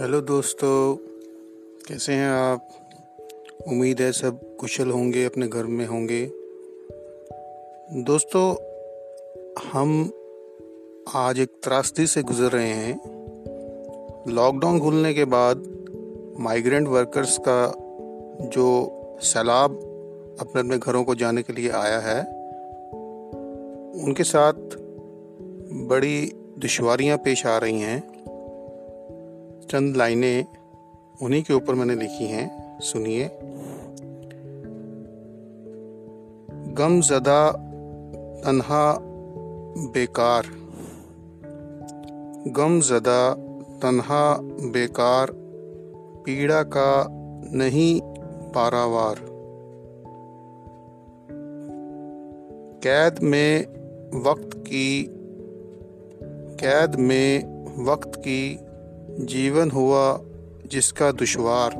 Hello दोस्तों, कैसे हैं आप? उम्मीद है सब कुशल होंगे, अपने घर में होंगे। दोस्तों, हम आज एक त्रासदी से गुजर रहे हैं। लॉकडाउन खुलने के बाद माइग्रेंट वर्कर्स का जो सैलाब अपने अपने घरों को जाने के लिए आया है, उनके साथ बड़ी दुश्वारियाँ पेश आ रही हैं। चंद लाइनें उन्हीं के ऊपर मैंने लिखी हैं। सुनिए। गम जदा तन्हा बेकार। गम जदा तन्हा बेकार, पीड़ा का नहीं पारावार। कैद में वक्त की, कैद में वक्त की जीवन हुआ जिसका दुश्वार।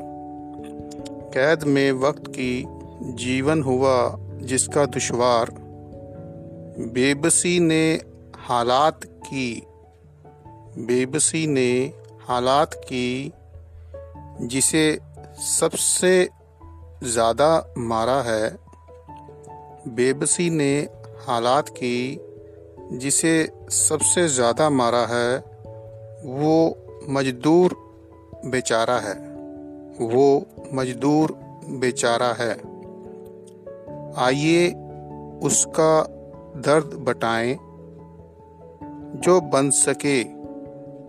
कैद में वक्त की जीवन हुआ जिसका दुश्वार। बेबसी ने हालात की। बेबसी ने हालात की, जिसे सबसे ज़्यादा मारा है। बेबसी ने हालात की, जिसे सबसे ज़्यादा मारा है, वो मजदूर बेचारा है। वो मजदूर बेचारा है। आइए उसका दर्द बटाएँ, जो बन सके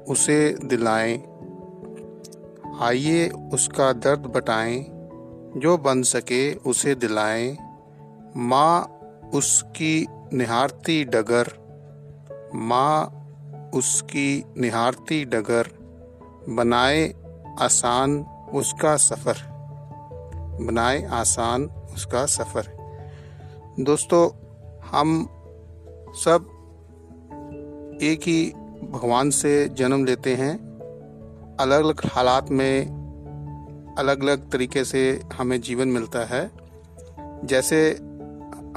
उसे दिलाएँ। आइए उसका दर्द बटाएँ, जो बन सके उसे दिलाएँ। माँ उसकी निहारती डगर, माँ उसकी निहारती डगर बनाए आसान उसका सफ़र। बनाए आसान उसका सफ़र। दोस्तों, हम सब एक ही भगवान से जन्म लेते हैं। अलग अलग हालात में अलग अलग तरीके से हमें जीवन मिलता है। जैसे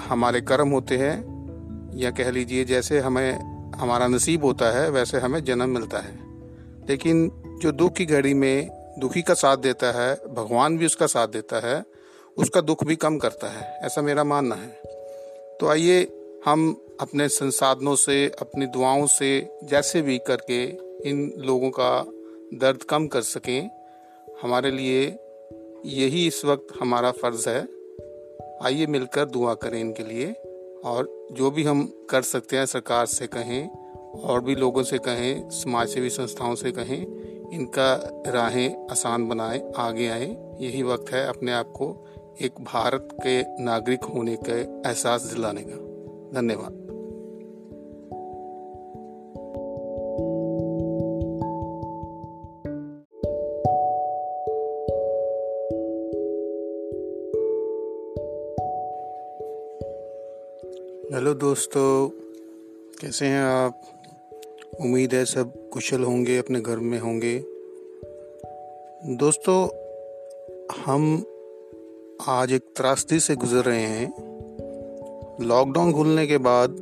हमारे कर्म होते हैं, या कह लीजिए जैसे हमें, हमारा नसीब होता है, वैसे हमें जन्म मिलता है। लेकिन जो दुख की घड़ी में दुखी का साथ देता है, भगवान भी उसका साथ देता है, उसका दुख भी कम करता है। ऐसा मेरा मानना है। तो आइए हम अपने संसाधनों से, अपनी दुआओं से जैसे भी करके इन लोगों का दर्द कम कर सकें। हमारे लिए यही इस वक्त हमारा फ़र्ज़ है। आइए मिलकर दुआ करें इनके लिए और जो भी हम कर सकते हैं सरकार से कहें और भी लोगों से कहें समाज सेवी संस्थाओं से कहें इनका राहें आसान बनाए, आगे आए। यही वक्त है अपने आप को एक भारत के नागरिक होने का एहसास दिलाने का। धन्यवाद। हेलो दोस्तों, कैसे हैं आप? उम्मीद है सब कुशल होंगे, अपने घर में होंगे। दोस्तों, हम आज एक त्रासदी से गुजर रहे हैं। लॉकडाउन खुलने के बाद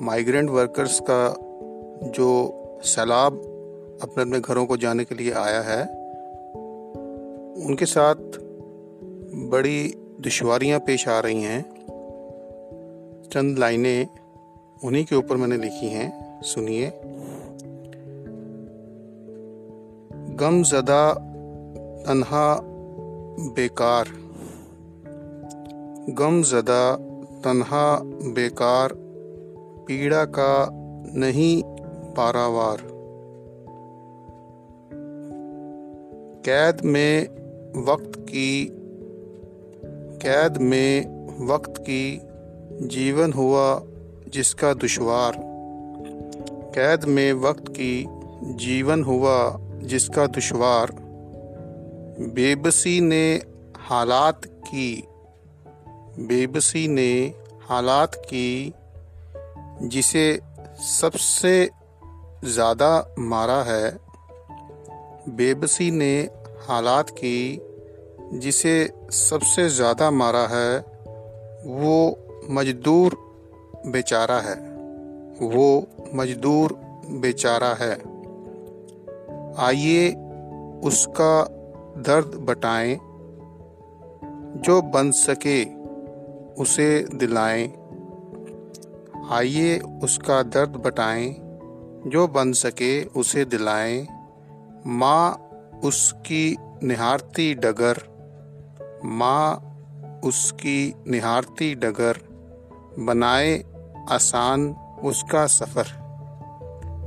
माइग्रेंट वर्कर्स का जो सैलाब अपने अपने घरों को जाने के लिए आया है, उनके साथ बड़ी दुश्वारियाँ पेश आ रही हैं। चंद लाइनें उन्हीं के ऊपर मैंने लिखी हैं, सुनिए। गम जदा तन्हा बेकार। गम जदा तन्हा बेकार, पीड़ा का नहीं पारावार। कैद में वक्त की, कैद में वक्त की जीवन हुआ जिसका दुश्वार। कैद में वक्त की जीवन हुआ जिसका दुश्वार बेबसी ने हालात की, बेबसी ने हालात की, जिसे सबसे ज़्यादा मारा है, बेबसी ने हालात की, जिसे सबसे ज़्यादा मारा है, वो मजदूर बेचारा है, वो मजदूर बेचारा है। आइए उसका दर्द बटाएँ, जो बन सके उसे दिलाएँ। आइए उसका दर्द बटाएँ, जो बन सके उसे दिलाएँ। माँ उसकी निहारती डगर, माँ उसकी निहारती डगर, बनाए आसान उसका सफ़र,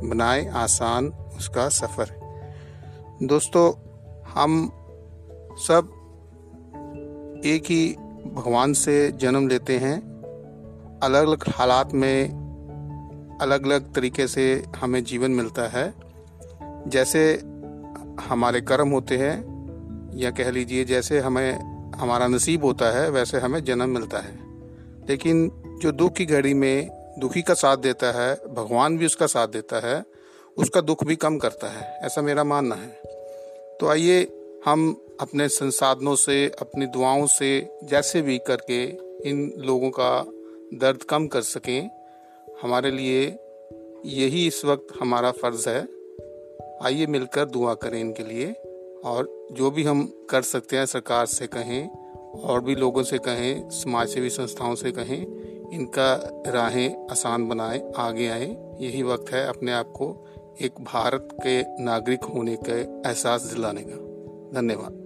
बनाए आसान उसका सफ़र। दोस्तों, हम सब एक ही भगवान से जन्म लेते हैं। अलग अलग हालात में अलग अलग तरीके से हमें जीवन मिलता है। जैसे हमारे कर्म होते हैं, या कह लीजिए जैसे हमें, हमारा नसीब होता है, वैसे हमें जन्म मिलता है। लेकिन जो दुख की घड़ी में दुखी का साथ देता है, भगवान भी उसका साथ देता है, उसका दुख भी कम करता है। ऐसा मेरा मानना है। तो आइए हम अपने संसाधनों से, अपनी दुआओं से जैसे भी करके इन लोगों का दर्द कम कर सकें। हमारे लिए यही इस वक्त हमारा फ़र्ज़ है। आइए मिलकर दुआ करें इनके लिए और जो भी हम कर सकते हैं सरकार से कहें, और भी लोगों से कहें समाज सेवी संस्थाओं से कहें, इनका राहें आसान बनाए, आगे आए। यही वक्त है अपने आप को एक भारत के नागरिक होने का एहसास दिलाने का। धन्यवाद।